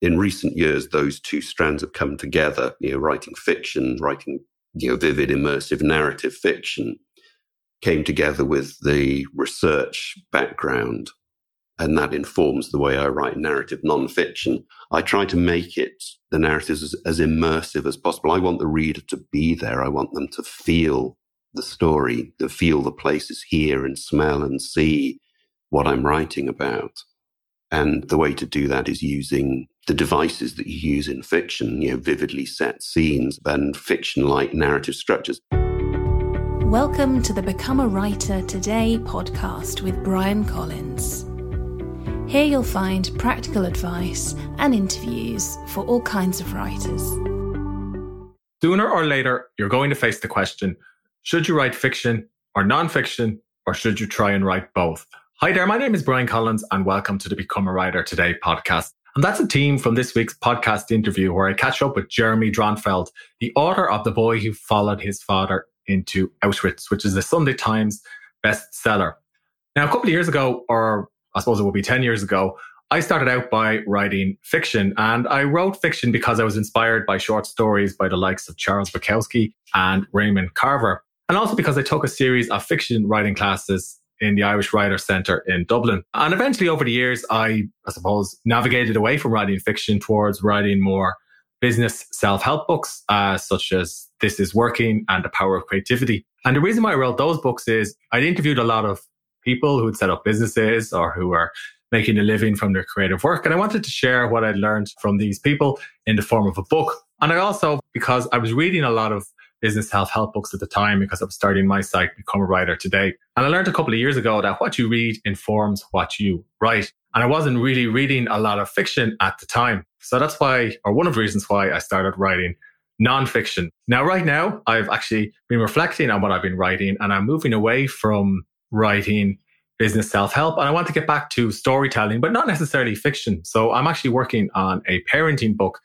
in recent years, those two strands have come together, you know, writing fiction, writing, you know, vivid, immersive narrative fiction came together with the research background. And that informs the way I write narrative nonfiction. I try to make it, the narratives as, as immersive as possible. I want the reader to be there. I want them to feel the story, to feel the places, hear and smell and see what I'm writing about. And the way to do that is using the devices that you use in fiction, you know, vividly set scenes and fiction like narrative structures. Welcome to the Become a Writer Today podcast with Bryan Collins. Here you'll find practical advice and interviews for all kinds of writers. Sooner or later, you're going to face the question should you write fiction or non-fiction, or should you try and write both? Hi there, my name is Bryan Collins, and welcome to the Become a Writer Today podcast. And that's a team from this week's podcast interview where I catch up with Jeremy Dronfield, the author of The Boy Who Followed His Father into Auschwitz, which is the Sunday Times bestseller. Now, a couple of years ago, or I suppose it would be 10 years ago, I started out by writing fiction and I wrote fiction because I was inspired by short stories by the likes of Charles Bukowski and Raymond Carver. And also because I took a series of fiction writing classes in the Irish Writer Centre in Dublin. And eventually over the years, I, I suppose, navigated away from writing fiction towards writing more business self-help books, uh, such as This is Working and The Power of Creativity. And the reason why I wrote those books is I'd interviewed a lot of people who had set up businesses or who were making a living from their creative work. And I wanted to share what I'd learned from these people in the form of a book. And I also, because I was reading a lot of business self-help books at the time because I was starting my site, Become a Writer Today. And I learned a couple of years ago that what you read informs what you write. And I wasn't really reading a lot of fiction at the time. So that's why, or one of the reasons why I started writing nonfiction. Now, right now, I've actually been reflecting on what I've been writing and I'm moving away from writing business self help. And I want to get back to storytelling, but not necessarily fiction. So I'm actually working on a parenting book.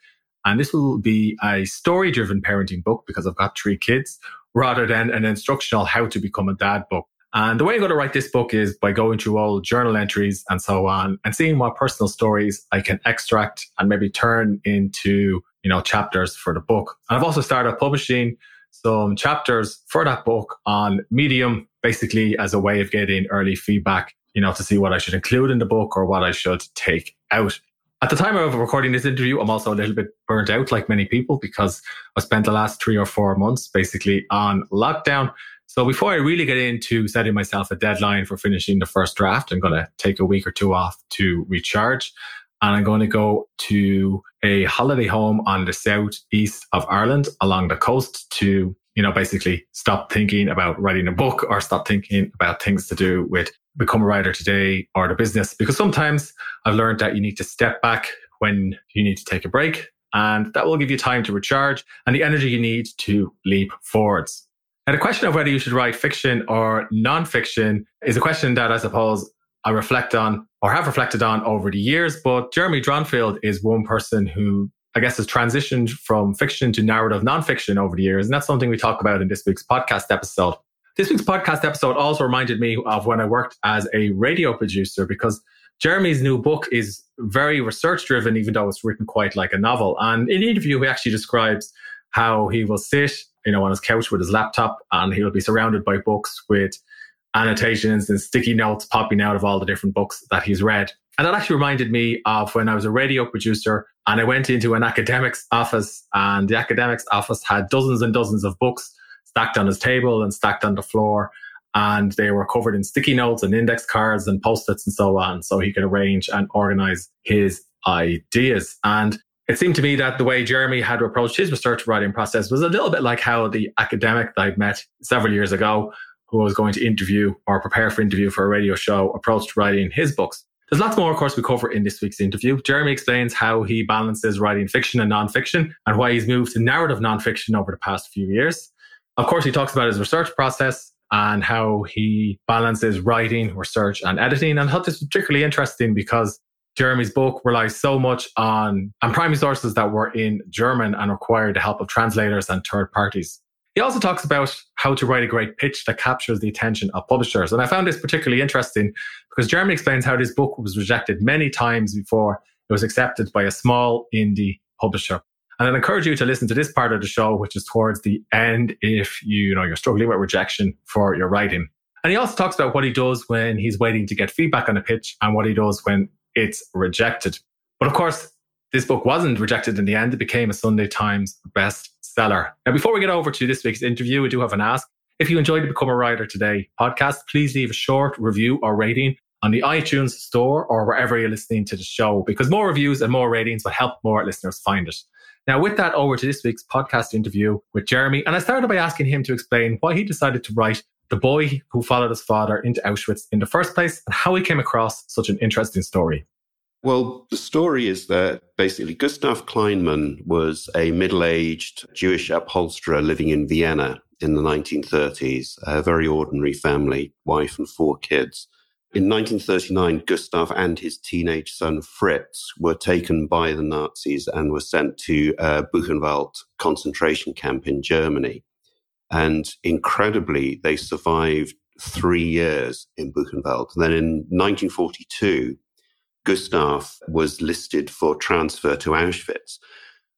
And this will be a story driven parenting book because I've got three kids rather than an instructional how to become a dad book. And the way I'm going to write this book is by going through all journal entries and so on and seeing what personal stories I can extract and maybe turn into, you know, chapters for the book. And I've also started publishing some chapters for that book on Medium, basically as a way of getting early feedback, you know, to see what I should include in the book or what I should take out. At the time of recording this interview, I'm also a little bit burnt out, like many people, because I spent the last three or four months basically on lockdown. So before I really get into setting myself a deadline for finishing the first draft, I'm going to take a week or two off to recharge. And I'm going to go to a holiday home on the southeast of Ireland along the coast to, you know, basically stop thinking about writing a book or stop thinking about things to do with become a writer today or the business. Because sometimes I've learned that you need to step back when you need to take a break and that will give you time to recharge and the energy you need to leap forwards. Now, the question of whether you should write fiction or nonfiction is a question that I suppose I reflect on or have reflected on over the years. But Jeremy Dronfield is one person who I guess has transitioned from fiction to narrative nonfiction over the years. And that's something we talk about in this week's podcast episode. This week's podcast episode also reminded me of when I worked as a radio producer because Jeremy's new book is very research driven, even though it's written quite like a novel. And in the interview, he actually describes how he will sit you know, on his couch with his laptop and he'll be surrounded by books with annotations and sticky notes popping out of all the different books that he's read. And that actually reminded me of when I was a radio producer and I went into an academic's office and the academic's office had dozens and dozens of books stacked on his table and stacked on the floor. And they were covered in sticky notes and index cards and post-its and so on. So he could arrange and organize his ideas. And it seemed to me that the way Jeremy had approached his research writing process was a little bit like how the academic that I'd met several years ago, who was going to interview or prepare for interview for a radio show, approached writing his books. There's lots more, of course, we cover in this week's interview. Jeremy explains how he balances writing fiction and nonfiction and why he's moved to narrative nonfiction over the past few years. Of course, he talks about his research process and how he balances writing, research, and editing. And I thought this was particularly interesting because Jeremy's book relies so much on, on primary sources that were in German and required the help of translators and third parties. He also talks about how to write a great pitch that captures the attention of publishers. And I found this particularly interesting because Jeremy explains how this book was rejected many times before it was accepted by a small indie publisher. And I'd encourage you to listen to this part of the show, which is towards the end if you, you know you're struggling with rejection for your writing. And he also talks about what he does when he's waiting to get feedback on a pitch and what he does when it's rejected. But of course, this book wasn't rejected in the end. It became a Sunday Times bestseller. Now, before we get over to this week's interview, we do have an ask. If you enjoyed the Become a Writer Today podcast, please leave a short review or rating on the iTunes store or wherever you're listening to the show, because more reviews and more ratings will help more listeners find it. Now, with that, over to this week's podcast interview with Jeremy. And I started by asking him to explain why he decided to write The Boy Who Followed His Father into Auschwitz in the first place and how he came across such an interesting story. Well, the story is that basically Gustav Kleinmann was a middle aged Jewish upholsterer living in Vienna in the 1930s, a very ordinary family, wife and four kids. In 1939, Gustav and his teenage son Fritz were taken by the Nazis and were sent to uh, Buchenwald concentration camp in Germany. And incredibly, they survived three years in Buchenwald. And then in 1942, Gustav was listed for transfer to Auschwitz,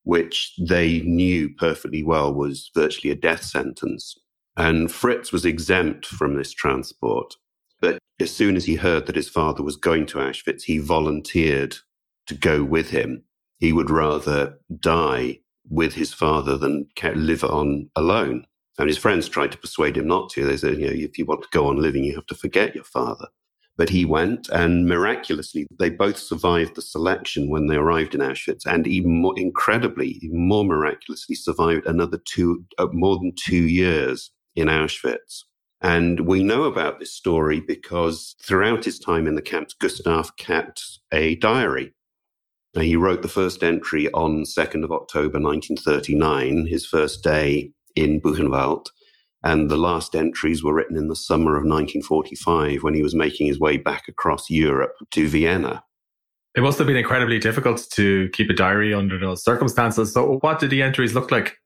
which they knew perfectly well was virtually a death sentence. And Fritz was exempt from this transport. But as soon as he heard that his father was going to Auschwitz, he volunteered to go with him. He would rather die with his father than live on alone. And his friends tried to persuade him not to. They said, you know, if you want to go on living, you have to forget your father. But he went, and miraculously, they both survived the selection when they arrived in Auschwitz, and even more incredibly, even more miraculously, survived another two, uh, more than two years in Auschwitz. And we know about this story because throughout his time in the camps, Gustav kept a diary. Now, he wrote the first entry on 2nd of October 1939, his first day in Buchenwald. And the last entries were written in the summer of 1945 when he was making his way back across Europe to Vienna. It must have been incredibly difficult to keep a diary under those circumstances. So, what did the entries look like?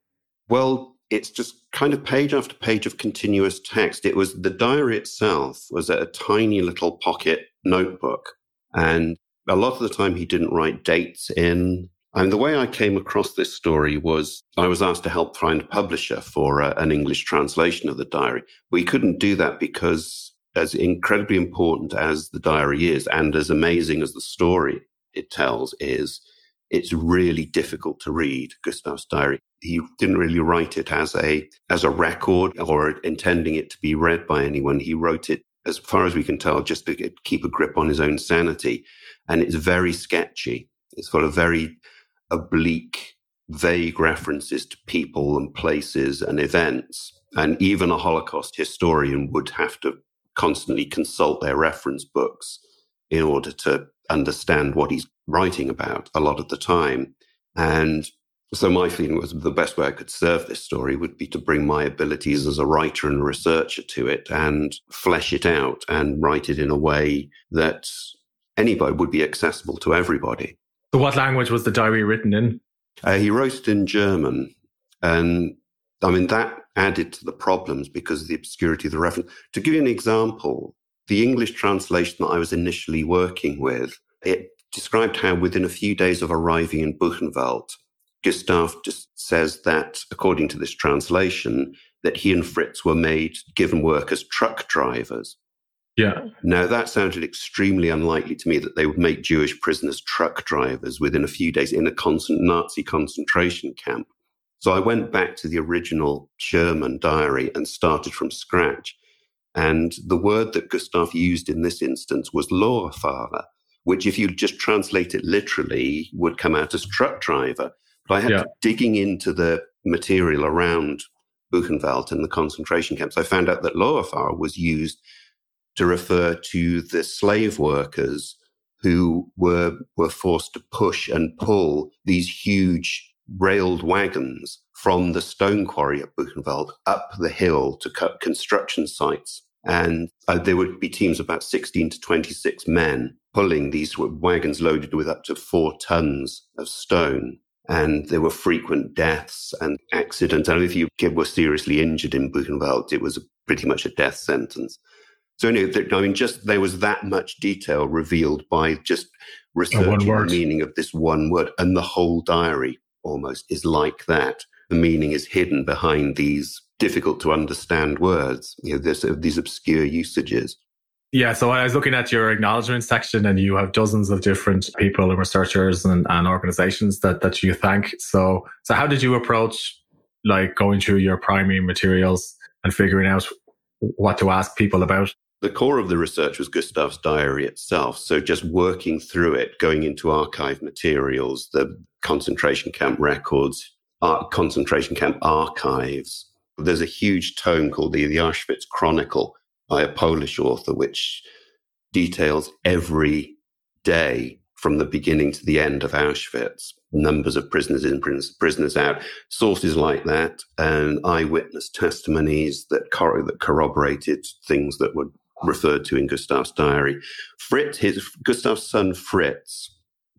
Well, it's just kind of page after page of continuous text. It was the diary itself was a tiny little pocket notebook. And a lot of the time he didn't write dates in. And the way I came across this story was I was asked to help find a publisher for uh, an English translation of the diary. We couldn't do that because as incredibly important as the diary is and as amazing as the story it tells is, it's really difficult to read Gustav's diary. He didn't really write it as a as a record or intending it to be read by anyone. He wrote it, as far as we can tell, just to keep a grip on his own sanity. And it's very sketchy. It's full of very oblique, vague references to people and places and events. And even a Holocaust historian would have to constantly consult their reference books in order to understand what he's writing about a lot of the time. And so my feeling was the best way I could serve this story would be to bring my abilities as a writer and researcher to it and flesh it out and write it in a way that anybody would be accessible to everybody. So what language was the diary written in? Uh, he wrote it in German. And I mean, that added to the problems because of the obscurity of the reference. To give you an example, the English translation that I was initially working with, it described how within a few days of arriving in Buchenwald, Gustav just says that, according to this translation, that he and Fritz were made given work as truck drivers. Yeah. Now that sounded extremely unlikely to me that they would make Jewish prisoners truck drivers within a few days in a constant Nazi concentration camp. So I went back to the original German diary and started from scratch. And the word that Gustav used in this instance was Lohrfahrer, which if you just translate it literally would come out as truck driver. But I had yeah. to digging into the material around Buchenwald and the concentration camps. I found out that Lohrfahrer was used to refer to the slave workers who were, were forced to push and pull these huge railed wagons from the stone quarry at Buchenwald up the hill to cut construction sites. And uh, there would be teams of about 16 to 26 men pulling these wagons loaded with up to four tons of stone. And there were frequent deaths and accidents. And if you were seriously injured in Buchenwald, it was pretty much a death sentence. So anyway, I mean, just there was that much detail revealed by just researching the meaning of this one word. And the whole diary almost is like that. The meaning is hidden behind these difficult to understand words, you know, there's these obscure usages. Yeah, so I was looking at your acknowledgement section and you have dozens of different people and researchers and, and organizations that, that you thank. So so how did you approach like going through your primary materials and figuring out what to ask people about? The core of the research was Gustav's diary itself. So just working through it, going into archive materials, the concentration camp records, concentration camp archives. There's a huge tome called the, the Auschwitz Chronicle by a Polish author, which details every day from the beginning to the end of Auschwitz, numbers of prisoners in, prisoners out, sources like that, and eyewitness testimonies that, that corroborated things that were referred to in Gustav's diary. Fritz, his Gustav's son Fritz,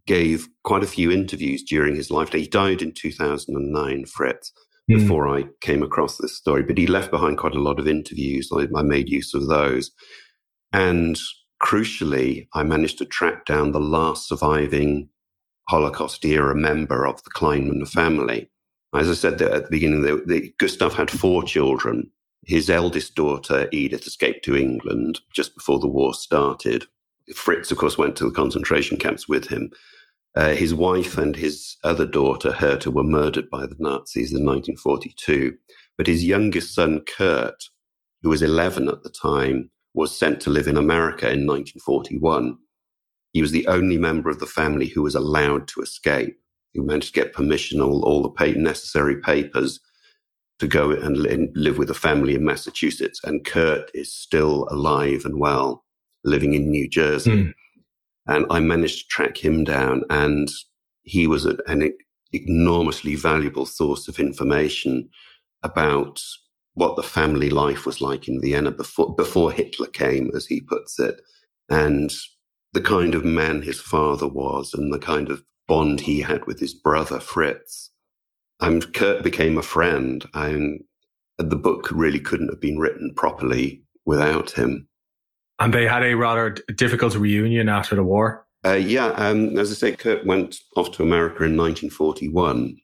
gave quite a few interviews during his lifetime. He died in 2009, Fritz, mm. before I came across this story, but he left behind quite a lot of interviews. I, I made use of those. And crucially, I managed to track down the last surviving Holocaust era member of the Kleinmann family. As I said at the beginning, the, the, Gustav had four children. His eldest daughter, Edith, escaped to England just before the war started. Fritz, of course, went to the concentration camps with him. Uh, his wife and his other daughter, Herta, were murdered by the Nazis in 1942. But his youngest son, Kurt, who was 11 at the time, was sent to live in America in 1941. He was the only member of the family who was allowed to escape. He managed to get permission, all, all the necessary papers to go and live with a family in Massachusetts. And Kurt is still alive and well, living in New Jersey. Mm. And I managed to track him down, and he was an enormously valuable source of information about what the family life was like in Vienna before, before Hitler came, as he puts it, and the kind of man his father was and the kind of bond he had with his brother Fritz. And Kurt became a friend, and the book really couldn't have been written properly without him. And they had a rather difficult reunion after the war. Uh, yeah, um, as I say, Kurt went off to America in 1941.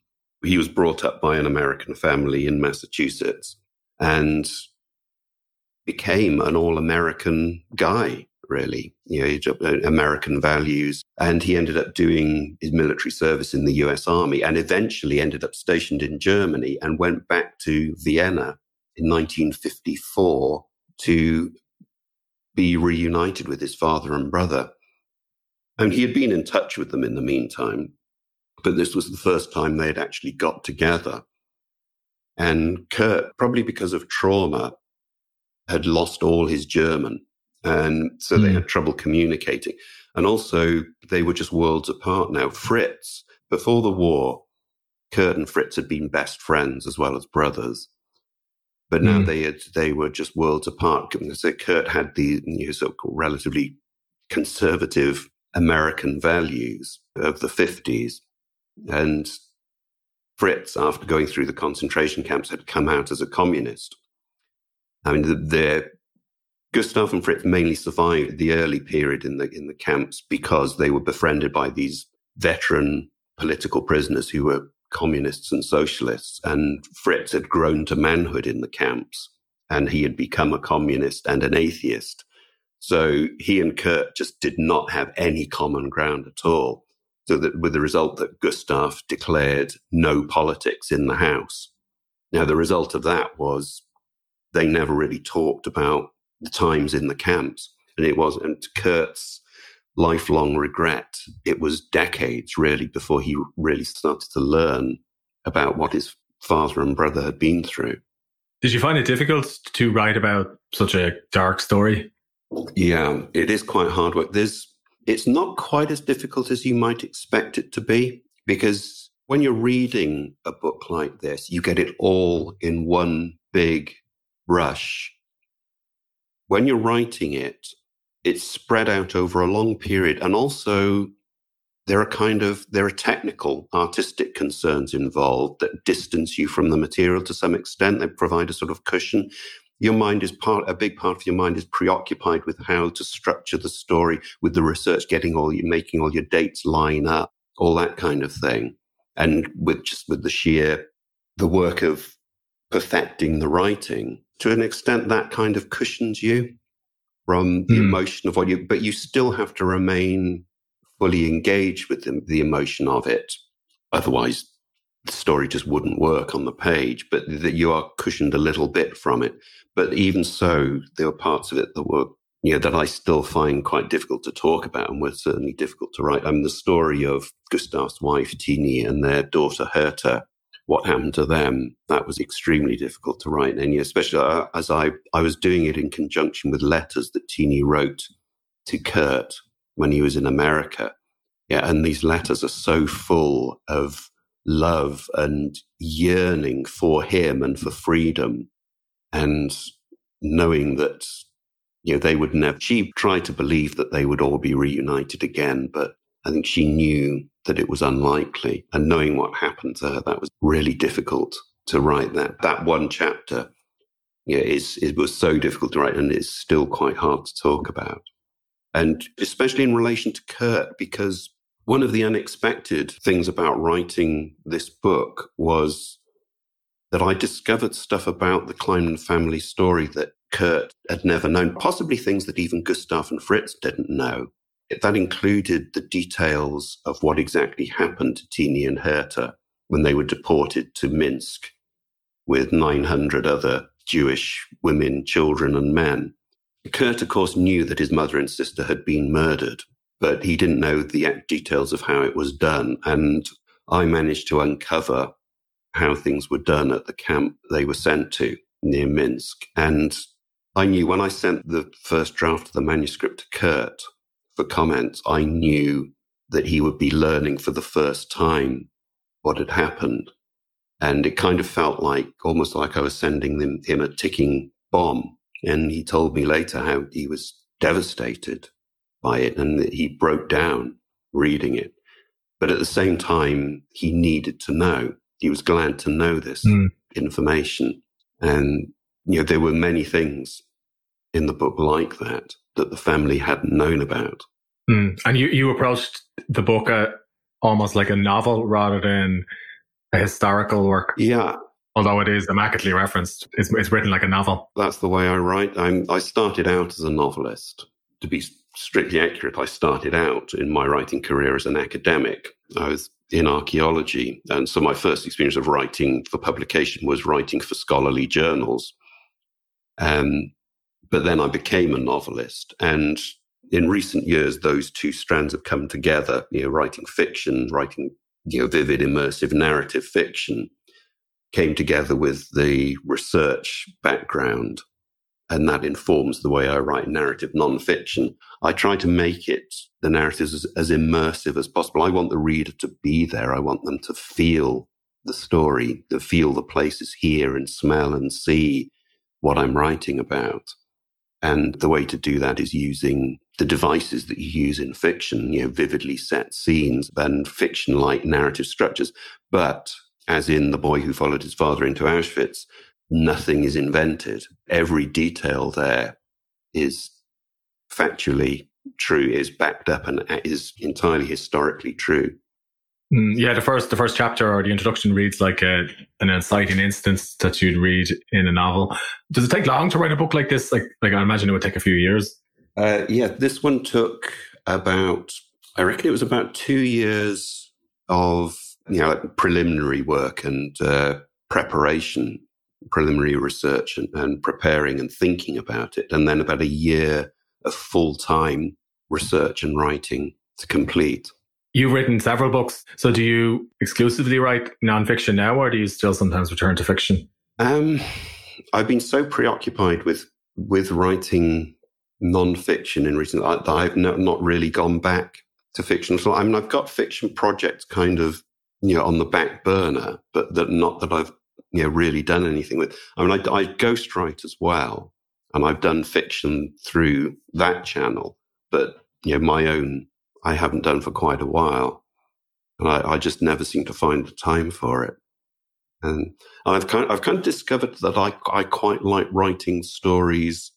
He was brought up by an American family in Massachusetts and became an all American guy, really, you know, uh, American values. And he ended up doing his military service in the US Army and eventually ended up stationed in Germany and went back to Vienna in 1954 to be reunited with his father and brother. And he had been in touch with them in the meantime, but this was the first time they had actually got together. And Kurt, probably because of trauma, had lost all his German. And so mm. they hmm. had trouble communicating. And also, they were just worlds apart now. Fritz, before the war, Kurt and Fritz had been best friends as well as brothers. But now mm. they had, they were just worlds apart. So Kurt had the you know, so-called relatively conservative American values of the 50s. And Fritz, after going through the concentration camps, had come out as a communist. I mean, the, the Gustav and Fritz mainly survived the early period in the in the camps because they were befriended by these veteran political prisoners who were communists and socialists. And Fritz had grown to manhood in the camps and he had become a communist and an atheist. So he and Kurt just did not have any common ground at all. So that with the result that Gustav declared no politics in the house. Now, the result of that was they never really talked about the times in the camps. And it was, and Kurt's lifelong regret. It was decades really before he really started to learn about what his father and brother had been through. Did you find it difficult to write about such a dark story? Yeah, it is quite hard work. There's, it's not quite as difficult as you might expect it to be because when you're reading a book like this, you get it all in one big brush. When you're writing it, it's spread out over a long period. And also, there are kind of, there are technical, artistic concerns involved that distance you from the material to some extent. They provide a sort of cushion. your mind is part, a big part of your mind is preoccupied with how to structure the story, with the research, getting all you, making all your dates line up, all that kind of thing. And with just with the sheer, the work of perfecting the writing, to an extent, that kind of cushions you from the mm. emotion of what you, but you still have to remain fully engaged with the, the emotion of it. Otherwise, the story just wouldn't work on the page, but that you are cushioned a little bit from it. But even so, there were parts of it that were, you know, that I still find quite difficult to talk about and were certainly difficult to write. I mean, the story of Gustav's wife, Tini, and their daughter, Herta, what happened to them, that was extremely difficult to write. And especially uh, as I, I was doing it in conjunction with letters that Tini wrote to Kurt when he was in America. Yeah. And these letters are so full of love and yearning for him and for freedom and knowing that you know they would never she tried to believe that they would all be reunited again but i think she knew that it was unlikely and knowing what happened to her that was really difficult to write that that one chapter yeah is it was so difficult to write and it's still quite hard to talk about and especially in relation to kurt because one of the unexpected things about writing this book was that I discovered stuff about the Kleinmann family story that Kurt had never known, possibly things that even Gustav and Fritz didn't know. That included the details of what exactly happened to Tini and Herta when they were deported to Minsk with 900 other Jewish women, children, and men. Kurt, of course, knew that his mother and sister had been murdered but he didn't know the details of how it was done. And I managed to uncover how things were done at the camp they were sent to near Minsk. And I knew when I sent the first draft of the manuscript to Kurt for comments, I knew that he would be learning for the first time what had happened. And it kind of felt like almost like I was sending him, him a ticking bomb. And he told me later how he was devastated by it and that he broke down reading it. But at the same time, he needed to know. He was glad to know this mm. information. And, you know, there were many things in the book like that that the family hadn't known about. Mm. And you, you approached the book uh, almost like a novel rather than a historical work. Yeah. Although it is immaculately referenced, it's, it's written like a novel. That's the way I write. I'm, I started out as a novelist. To be strictly accurate, I started out in my writing career as an academic. I was in archaeology. And so my first experience of writing for publication was writing for scholarly journals. Um, but then I became a novelist. And in recent years, those two strands have come together, you know, writing fiction, writing, you know, vivid, immersive narrative fiction came together with the research background and that informs the way I write narrative nonfiction. I try to make it the narratives as, as, immersive as possible. I want the reader to be there. I want them to feel the story, to feel the places, hear and smell and see what I'm writing about. And the way to do that is using the devices that you use in fiction, you know, vividly set scenes and fiction like narrative structures. But as in The Boy Who Followed His Father into Auschwitz, nothing is invented. Every detail there is factually true, is backed up, and is entirely historically true. Mm, yeah, the first the first chapter or the introduction reads like a, an inciting instance that you'd read in a novel. Does it take long to write a book like this? Like, like I imagine it would take a few years. Uh, yeah, this one took about I reckon it was about two years of you know like preliminary work and uh, preparation preliminary research and, and preparing and thinking about it. And then about a year of full time research and writing to complete. You've written several books. So do you exclusively write nonfiction now, or do you still sometimes return to fiction? Um, I've been so preoccupied with with writing nonfiction in recent that I've not really gone back to fiction. So I mean, I've got fiction projects kind of you know on the back burner, but that not that I've you know, really done anything with. I mean, I, I ghostwrite as well, and I've done fiction through that channel, but you know, my own I haven't done for quite a while, and I, I just never seem to find the time for it. And I've kind of, I've kind of discovered that I, I quite like writing stories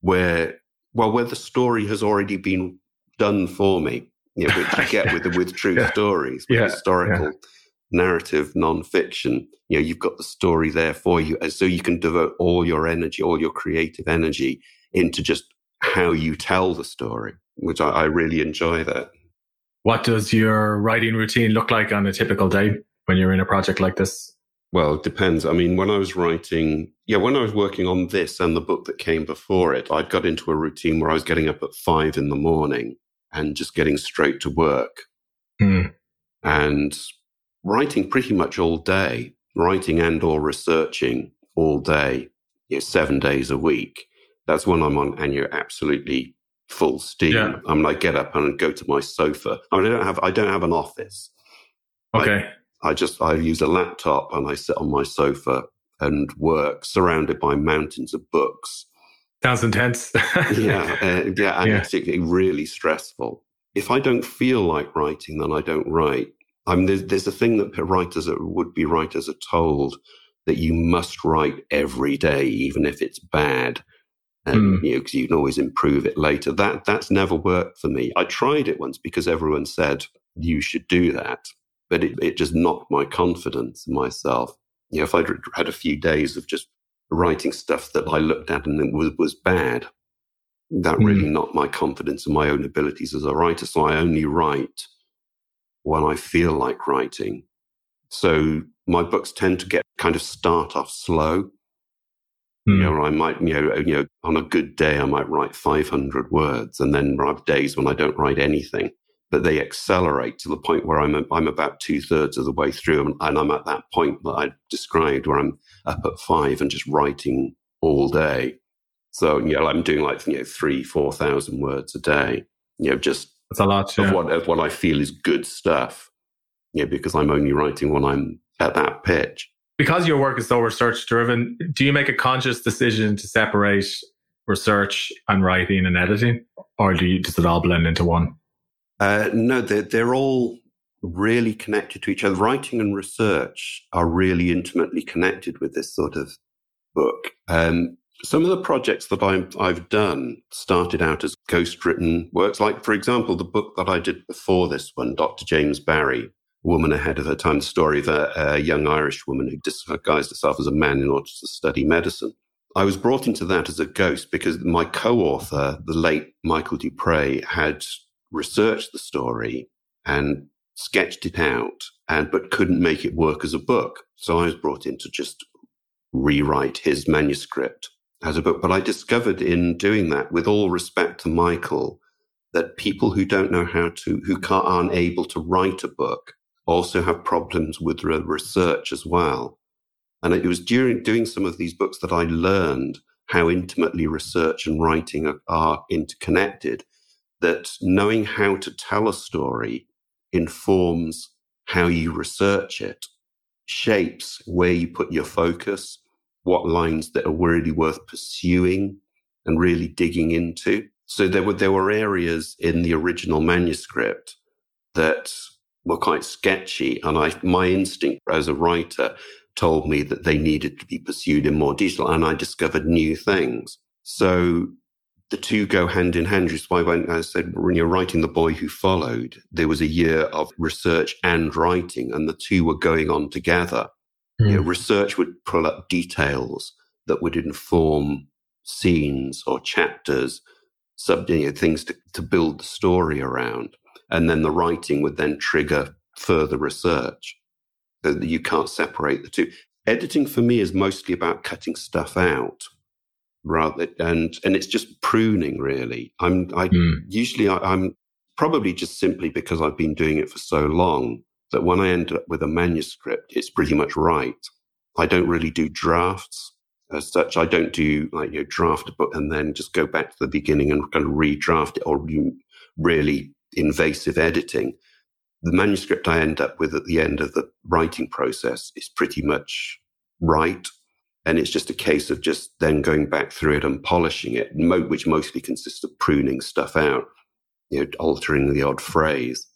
where, well, where the story has already been done for me, you know, which you get with, with true yeah. stories, with yeah. historical yeah. narrative nonfiction. You know, you've got the story there for you. And so you can devote all your energy, all your creative energy into just how you tell the story, which I, I really enjoy that. What does your writing routine look like on a typical day when you're in a project like this? Well, it depends. I mean, when I was writing, yeah, when I was working on this and the book that came before it, I'd got into a routine where I was getting up at five in the morning and just getting straight to work mm. and writing pretty much all day, writing and or researching all day, you know, seven days a week. That's when I'm on and you're absolutely full steam. Yeah. I mean, I get up and go to my sofa. I mean, I don't have, I don't have an office. Okay. I, I just, I use a laptop and I sit on my sofa and work surrounded by mountains of books. Sounds intense. yeah. Uh, yeah. And yeah. it's really stressful. If I don't feel like writing, then I don't write. I mean, there's, there's a thing that writers, would be writers are told that you must write every day, even if it's bad and mm. you know because you can always improve it later. That that's never worked for me. I tried it once because everyone said you should do that but it, it just knocked my confidence in myself. You know if i'd had a few days of just writing stuff that i looked at and was, was bad that mm. really knocked my confidence in my own abilities as a writer. So i only write when i feel like writing. So my books tend to get kind of start off slow Mm. You know, I might, you know, you know, on a good day, I might write 500 words and then I have days when I don't write anything, but they accelerate to the point where I'm, I'm about two thirds of the way through and I'm at that point that I described where I'm up at five and just writing all day. So, you know, I'm doing like, you know, three, 4,000 words a day, you know, just That's a lot, yeah. of, what, of what I feel is good stuff, you know, because I'm only writing when I'm at that pitch because your work is so research driven, do you make a conscious decision to separate research and writing and editing, or do you does it all blend into one? Uh, no, they're, they're all really connected to each other. Writing and research are really intimately connected with this sort of book. Um, some of the projects that I've, I've done started out as ghost written works. Like, for example, the book that I did before this one, Dr. James Barry, woman ahead of her time, the story of a, a young Irish woman who disguised herself as a man in order to study medicine. I was brought into that as a ghost because my co-author, the late Michael du Preez, had researched the story and sketched it out and but couldn't make it work as a book. So I was brought in to just rewrite his manuscript as a book. But I discovered in doing that, with all respect to Michael, that people who don't know how to, who aren't able to write a book, also have problems with research as well. And it was during doing some of these books that I learned how intimately research and writing are, are interconnected, that knowing how to tell a story informs how you research it, shapes where you put your focus, what lines that are really worth pursuing and really digging into. So there were, there were areas in the original manuscript that were quite sketchy. And I, my instinct as a writer told me that they needed to be pursued in more detail. And I discovered new things. So the two go hand in hand. Just why when I said, when you're writing The Boy Who Followed, there was a year of research and writing, and the two were going on together. Mm. You know, research would pull up details that would inform scenes or chapters, sub, you know, things to, to build the story around. And then the writing would then trigger further research. You can't separate the two. Editing for me is mostly about cutting stuff out rather and and it's just pruning really i'm i mm. usually I, i'm probably just simply because i've been doing it for so long that when i end up with a manuscript it's pretty much right i don't really do drafts as such i don't do like you know draft a book and then just go back to the beginning and kind of redraft it or really invasive editing, the manuscript I end up with at the end of the writing process is pretty much right. And it's just a case of just then going back through it and polishing it, which mostly consists of pruning stuff out, you know, altering the odd phrase.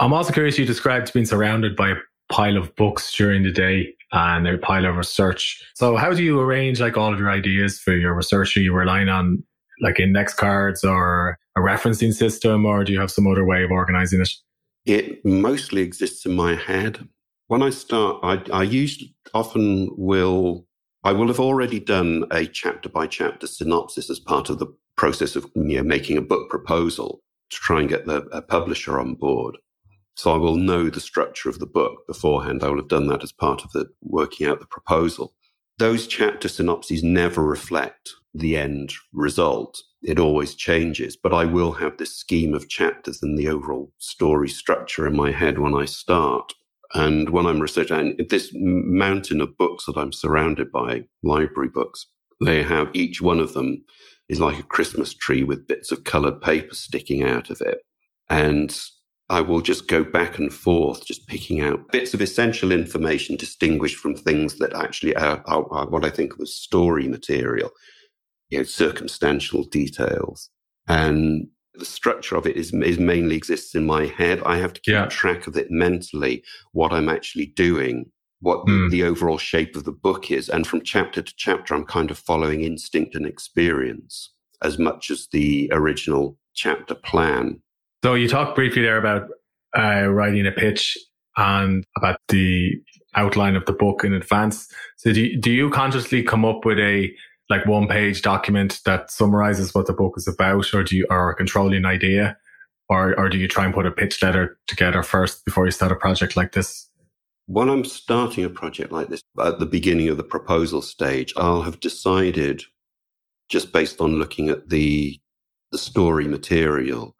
I'm also curious, you described being surrounded by a pile of books during the day and a pile of research. So how do you arrange like all of your ideas for your research? Are you relying on like index cards or a referencing system or do you have some other way of organizing it? It mostly exists in my head. When I start, I, I usually often will, I will have already done a chapter by chapter synopsis as part of the process of you know, making a book proposal to try and get the publisher on board. So I will know the structure of the book beforehand. I will have done that as part of the working out the proposal. Those chapter synopses never reflect the end result. It always changes, but I will have this scheme of chapters and the overall story structure in my head when I start. And when I'm researching this mountain of books that I'm surrounded by, library books, they have each one of them is like a Christmas tree with bits of colored paper sticking out of it. And I will just go back and forth, just picking out bits of essential information distinguished from things that actually are, are, are what I think of as story material, you know, circumstantial details. And the structure of it is, is mainly exists in my head. I have to keep yeah. track of it mentally, what I'm actually doing, what mm. the overall shape of the book is. And from chapter to chapter, I'm kind of following instinct and experience as much as the original chapter plan. So you talked briefly there about uh, writing a pitch and about the outline of the book in advance. So do you, do you consciously come up with a like one page document that summarizes what the book is about, or do you or a controlling idea, or or do you try and put a pitch letter together first before you start a project like this? When I'm starting a project like this at the beginning of the proposal stage, I'll have decided just based on looking at the the story material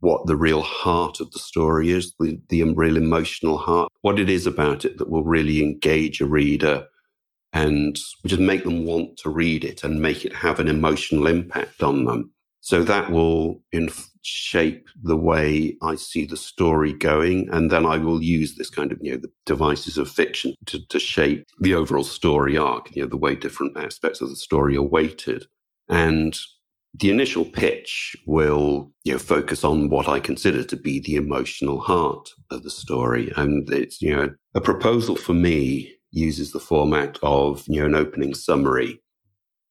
what the real heart of the story is, the, the real emotional heart, what it is about it that will really engage a reader and just make them want to read it and make it have an emotional impact on them. So that will inf- shape the way I see the story going. And then I will use this kind of, you know, the devices of fiction to, to shape the overall story arc, you know, the way different aspects of the story are weighted. And the initial pitch will you know focus on what I consider to be the emotional heart of the story, and it's you know a proposal for me uses the format of you know an opening summary,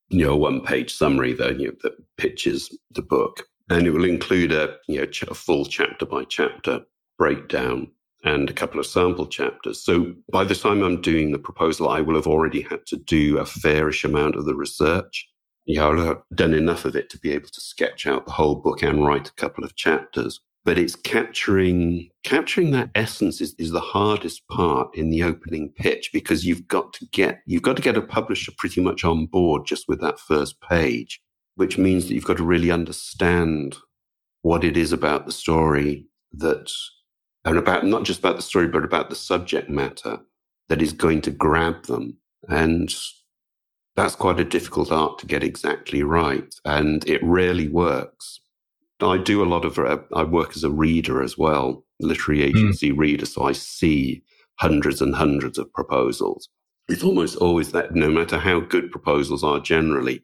you know a one page summary that you know, that pitches the book, and it will include a you know a full chapter by chapter breakdown and a couple of sample chapters. So by the time I'm doing the proposal, I will have already had to do a fairish amount of the research yeah, I've done enough of it to be able to sketch out the whole book and write a couple of chapters. But it's capturing capturing that essence is, is the hardest part in the opening pitch because you've got to get you've got to get a publisher pretty much on board just with that first page, which means that you've got to really understand what it is about the story that and about not just about the story, but about the subject matter that is going to grab them. And that's quite a difficult art to get exactly right. And it rarely works. I do a lot of, uh, I work as a reader as well, literary hmm. agency mm. reader. So I see hundreds and hundreds of proposals. It's almost always that no matter how good proposals are generally,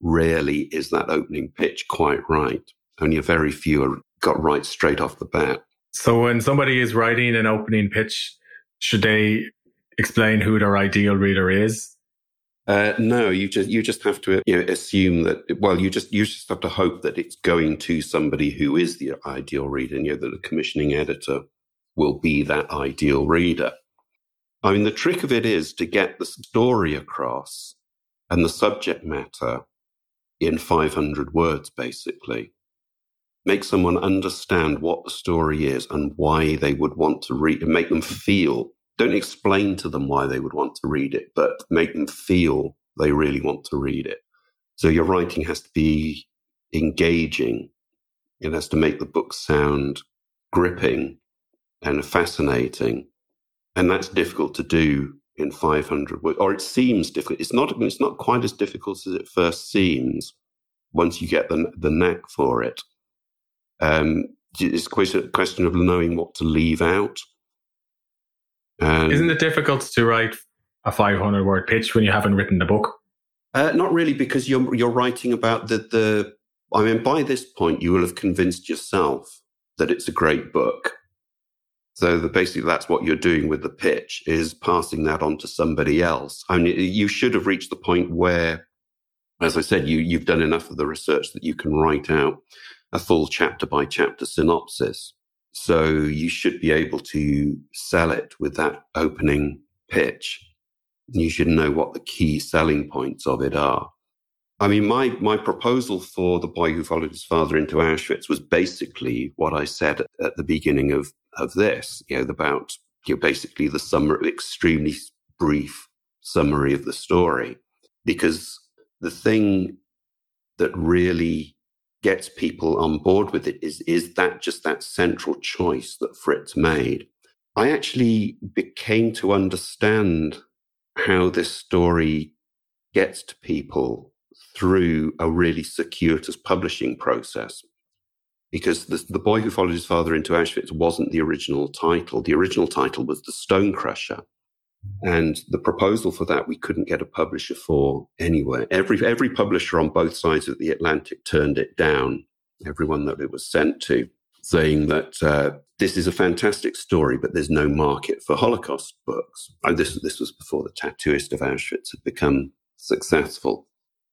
rarely is that opening pitch quite right. Only a very few are got right straight off the bat. So when somebody is writing an opening pitch, should they explain who their ideal reader is uh, no, you just you just have to you know, assume that. Well, you just you just have to hope that it's going to somebody who is the ideal reader. And, you know that the commissioning editor will be that ideal reader. I mean, the trick of it is to get the story across and the subject matter in 500 words, basically. Make someone understand what the story is and why they would want to read, and make them feel don't explain to them why they would want to read it, but make them feel they really want to read it. So your writing has to be engaging. It has to make the book sound gripping and fascinating. And that's difficult to do in 500 words, or it seems difficult. It's not, it's not quite as difficult as it first seems once you get the, the knack for it. Um, it's a question of knowing what to leave out Isn't it difficult to write a 500 word pitch when you haven't written the book? Uh, not really, because you're you're writing about the the. I mean, by this point, you will have convinced yourself that it's a great book, So the, basically, that's what you're doing with the pitch is passing that on to somebody else. I mean, you should have reached the point where, as I said, you you've done enough of the research that you can write out a full chapter by chapter synopsis. So you should be able to sell it with that opening pitch. You should know what the key selling points of it are. I mean, my, my proposal for the boy who followed his father into Auschwitz was basically what I said at, at the beginning of, of this, you know, about you know, basically the summary, extremely brief summary of the story. Because the thing that really gets people on board with it is, is that just that central choice that Fritz made. I actually became to understand how this story gets to people through a really circuitous publishing process. Because the, the boy who followed his father into Auschwitz wasn't the original title. The original title was The Stone Crusher. And the proposal for that we couldn't get a publisher for anywhere. Every every publisher on both sides of the Atlantic turned it down. Everyone that it was sent to, saying that uh, this is a fantastic story, but there's no market for Holocaust books. And this this was before the Tattooist of Auschwitz had become successful.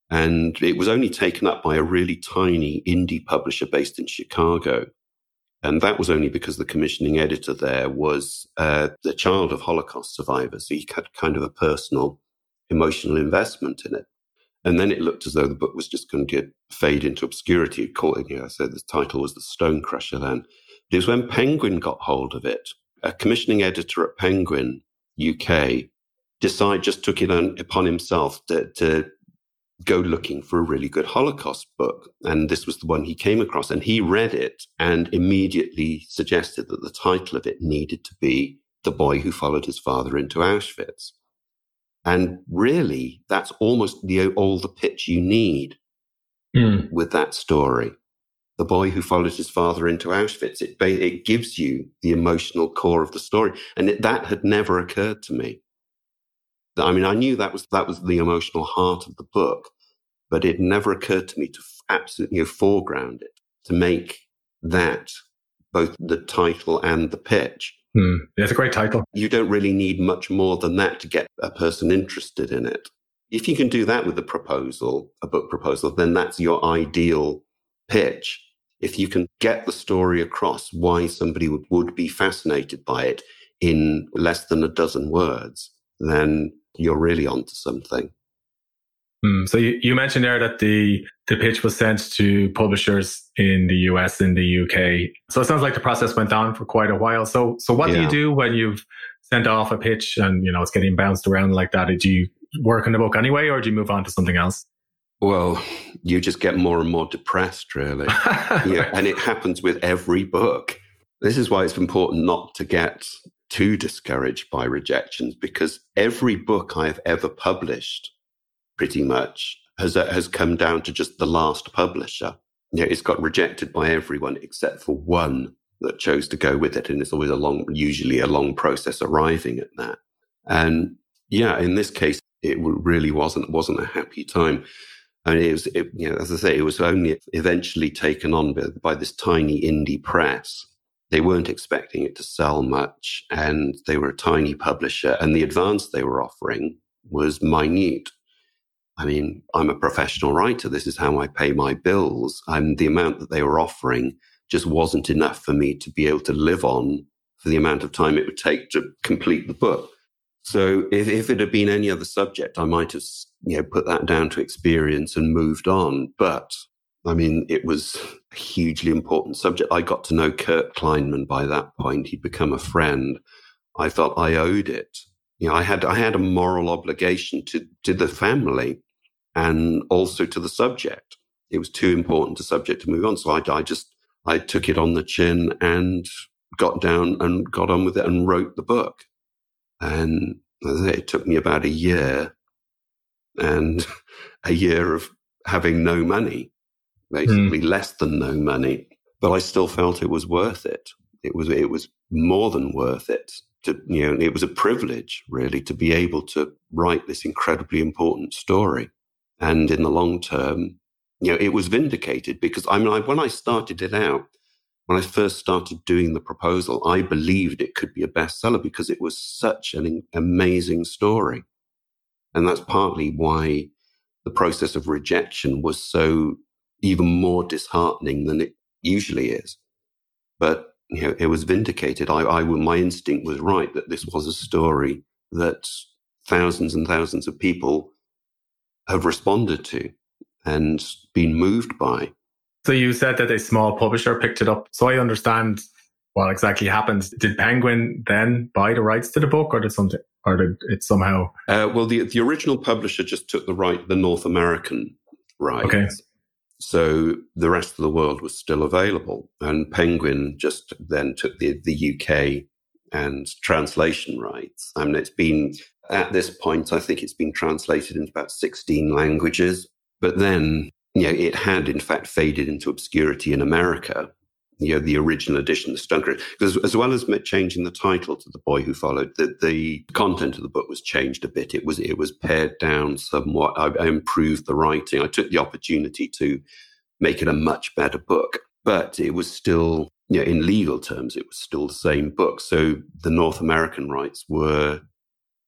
And it was only taken up by a really tiny indie publisher based in Chicago. And that was only because the commissioning editor there was uh, the child of Holocaust survivors. So he had kind of a personal emotional investment in it. And then it looked as though the book was just going to fade into obscurity. Caught you know, I said the title was The Stone Crusher then. It was when Penguin got hold of it. A commissioning editor at Penguin UK decided, just took it on, upon himself to, to go looking for a really good Holocaust book. And this was the one he came across. And he read it and immediately suggested that the title of it needed to be The Boy Who Followed His Father into Auschwitz. And really, that's almost the, all the pitch you need mm. with that story. The boy who followed his father into Auschwitz. It, it gives you the emotional core of the story. And it, that had never occurred to me. I mean, I knew that was that was the emotional heart of the book, but it never occurred to me to absolutely you know, foreground it to make that both the title and the pitch. Hmm. Yeah, it's a great title. You don't really need much more than that to get a person interested in it. If you can do that with a proposal, a book proposal, then that's your ideal pitch. If you can get the story across why somebody would, would be fascinated by it in less than a dozen words, then you're really onto something. Mm, so you, you mentioned there that the the pitch was sent to publishers in the US and the UK. So it sounds like the process went on for quite a while. So so what yeah. do you do when you've sent off a pitch and you know it's getting bounced around like that? Do you work on the book anyway, or do you move on to something else? Well, you just get more and more depressed, really. yeah, and it happens with every book. This is why it's important not to get too discouraged by rejections because every book I've ever published, pretty much, has, uh, has come down to just the last publisher. You know, it's got rejected by everyone except for one that chose to go with it. And it's always a long, usually a long process arriving at that. And yeah, in this case, it really wasn't, wasn't a happy time. And it was, it, you know, as I say, it was only eventually taken on by, by this tiny indie press they weren't expecting it to sell much and they were a tiny publisher and the advance they were offering was minute. I mean, I'm a professional writer. This is how I pay my bills. And the amount that they were offering just wasn't enough for me to be able to live on for the amount of time it would take to complete the book. So if, if it had been any other subject, I might have, you know, put that down to experience and moved on. But I mean, it was a hugely important subject. I got to know Kurt Kleinmann by that point. He'd become a friend. I felt I owed it. You know, I had, I had a moral obligation to, to the family and also to the subject. It was too important a subject to move on. So I, I just, I took it on the chin and got down and got on with it and wrote the book. And it took me about a year and a year of having no money basically mm. less than no money. But I still felt it was worth it. It was it was more than worth it. To you know, it was a privilege really to be able to write this incredibly important story. And in the long term, you know, it was vindicated because I mean, I, when I started it out, when I first started doing the proposal, I believed it could be a bestseller because it was such an amazing story. And that's partly why the process of rejection was so even more disheartening than it usually is. But you know, it was vindicated. I, I, my instinct was right that this was a story that thousands and thousands of people have responded to and been moved by. So you said that a small publisher picked it up. So I understand what exactly happened. Did Penguin then buy the rights to the book, or did something, or did it somehow? Uh, well, the the original publisher just took the right, the North American rights. Okay. So the rest of the world was still available, and Penguin just then took the the UK and translation rights. I mean, it's been at this point, I think it's been translated into about sixteen languages. But then you know, it had in fact faded into obscurity in America. You know, the original edition, the Stone Crusher, because as well as changing the title to The Boy Who Followed, the, the content of the book was changed a bit. It was, it was pared down somewhat. I, I improved the writing. I took the opportunity to make it a much better book, but it was still, you know, in legal terms, it was still the same book. So the North American rights were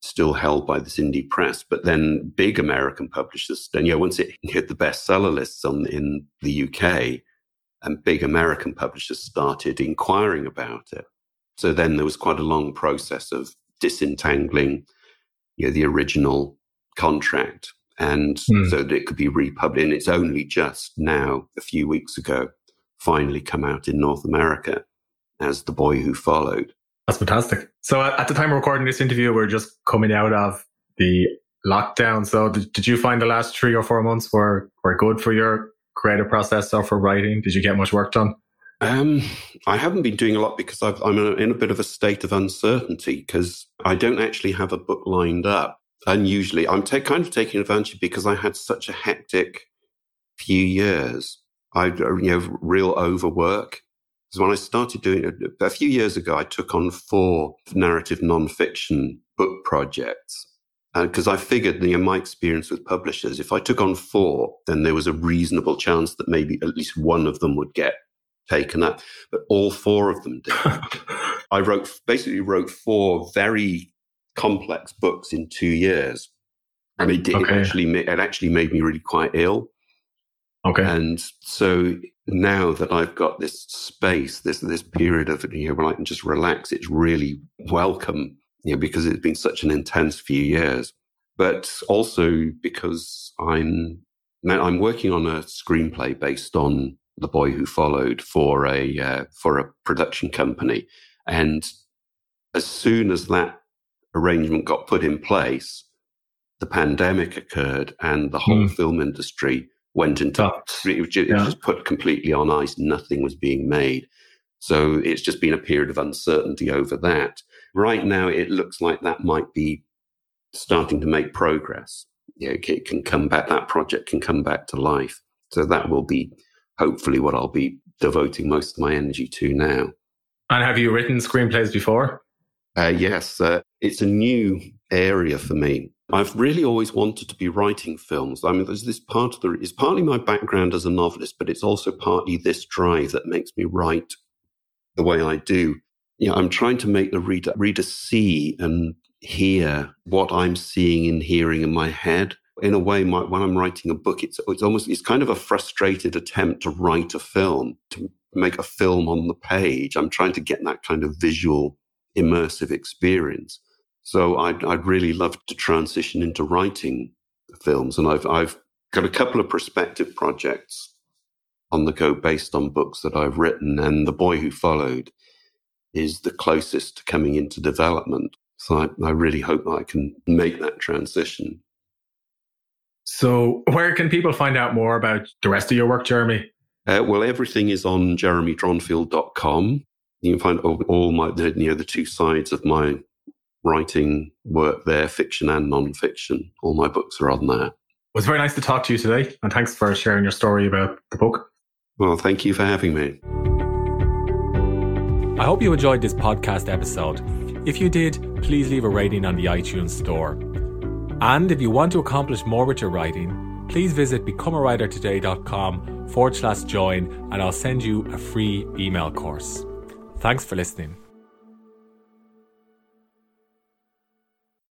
still held by this indie press. But then big American publishers, and you know, once it hit the bestseller lists on in the UK, and big American publishers started inquiring about it. So then there was quite a long process of disentangling, you know, the original contract, and mm. so that it could be republished. And it's only just now, a few weeks ago, finally come out in North America as the boy who followed. That's fantastic. So at the time of recording this interview, we're just coming out of the lockdown. So did, did you find the last three or four months were, were good for your creative process or for writing? Did you get much work done? Um, I haven't been doing a lot because i am in a bit of a state of uncertainty because I don't actually have a book lined up. Unusually, I'm ta- kind of taking advantage because I had such a hectic few years. I, you know, real overwork because when I started doing it a few years ago, I took on four narrative nonfiction book projects. Because uh, I figured, you know, my experience with publishers, if I took on four, then there was a reasonable chance that maybe at least one of them would get taken up. But all four of them did. I wrote, basically wrote four very complex books in two years. And it, did, okay. it actually, it actually made me really quite ill. Okay. And so now that I've got this space, this this period of you know where I can just relax, it's really welcome, you know, because it's been such an intense few years. But also because I'm I'm working on a screenplay based on the boy who followed for a uh, for a production company, and as soon as that arrangement got put in place, the pandemic occurred, and the whole mm. film industry went into it, was just, yeah. it was just put completely on ice. Nothing was being made. So it's just been a period of uncertainty over that. Right now, it looks like that might be starting to make progress. Yeah, it can come back. That project can come back to life. So that will be hopefully what I'll be devoting most of my energy to now. And have you written screenplays before? Uh, yes, uh, it's a new area for me. I've really always wanted to be writing films. I mean, there's this part of the, it's partly my background as a novelist, but it's also partly this drive that makes me write the way I do. You know, I'm trying to make the reader, reader see and hear what I'm seeing and hearing in my head. In a way, my, when I'm writing a book, it's, it's almost, it's kind of a frustrated attempt to write a film, to make a film on the page. I'm trying to get that kind of visual immersive experience. So I'd, I'd really love to transition into writing films. And I've, I've got a couple of prospective projects on the go based on books that I've written. And The Boy Who Followed is the closest to coming into development. So I, I really hope I can make that transition. So, where can people find out more about the rest of your work, Jeremy? Uh, well, everything is on jeremydronfield.com. You can find all, all my, you know, the two sides of my writing work there, fiction and non-fiction. All my books are on there. It was very nice to talk to you today, and thanks for sharing your story about the book. Well, thank you for having me. I hope you enjoyed this podcast episode. If you did, please leave a rating on the iTunes store. And if you want to accomplish more with your writing, please visit becomeawritertoday.com forward slash join and I'll send you a free email course. Thanks for listening.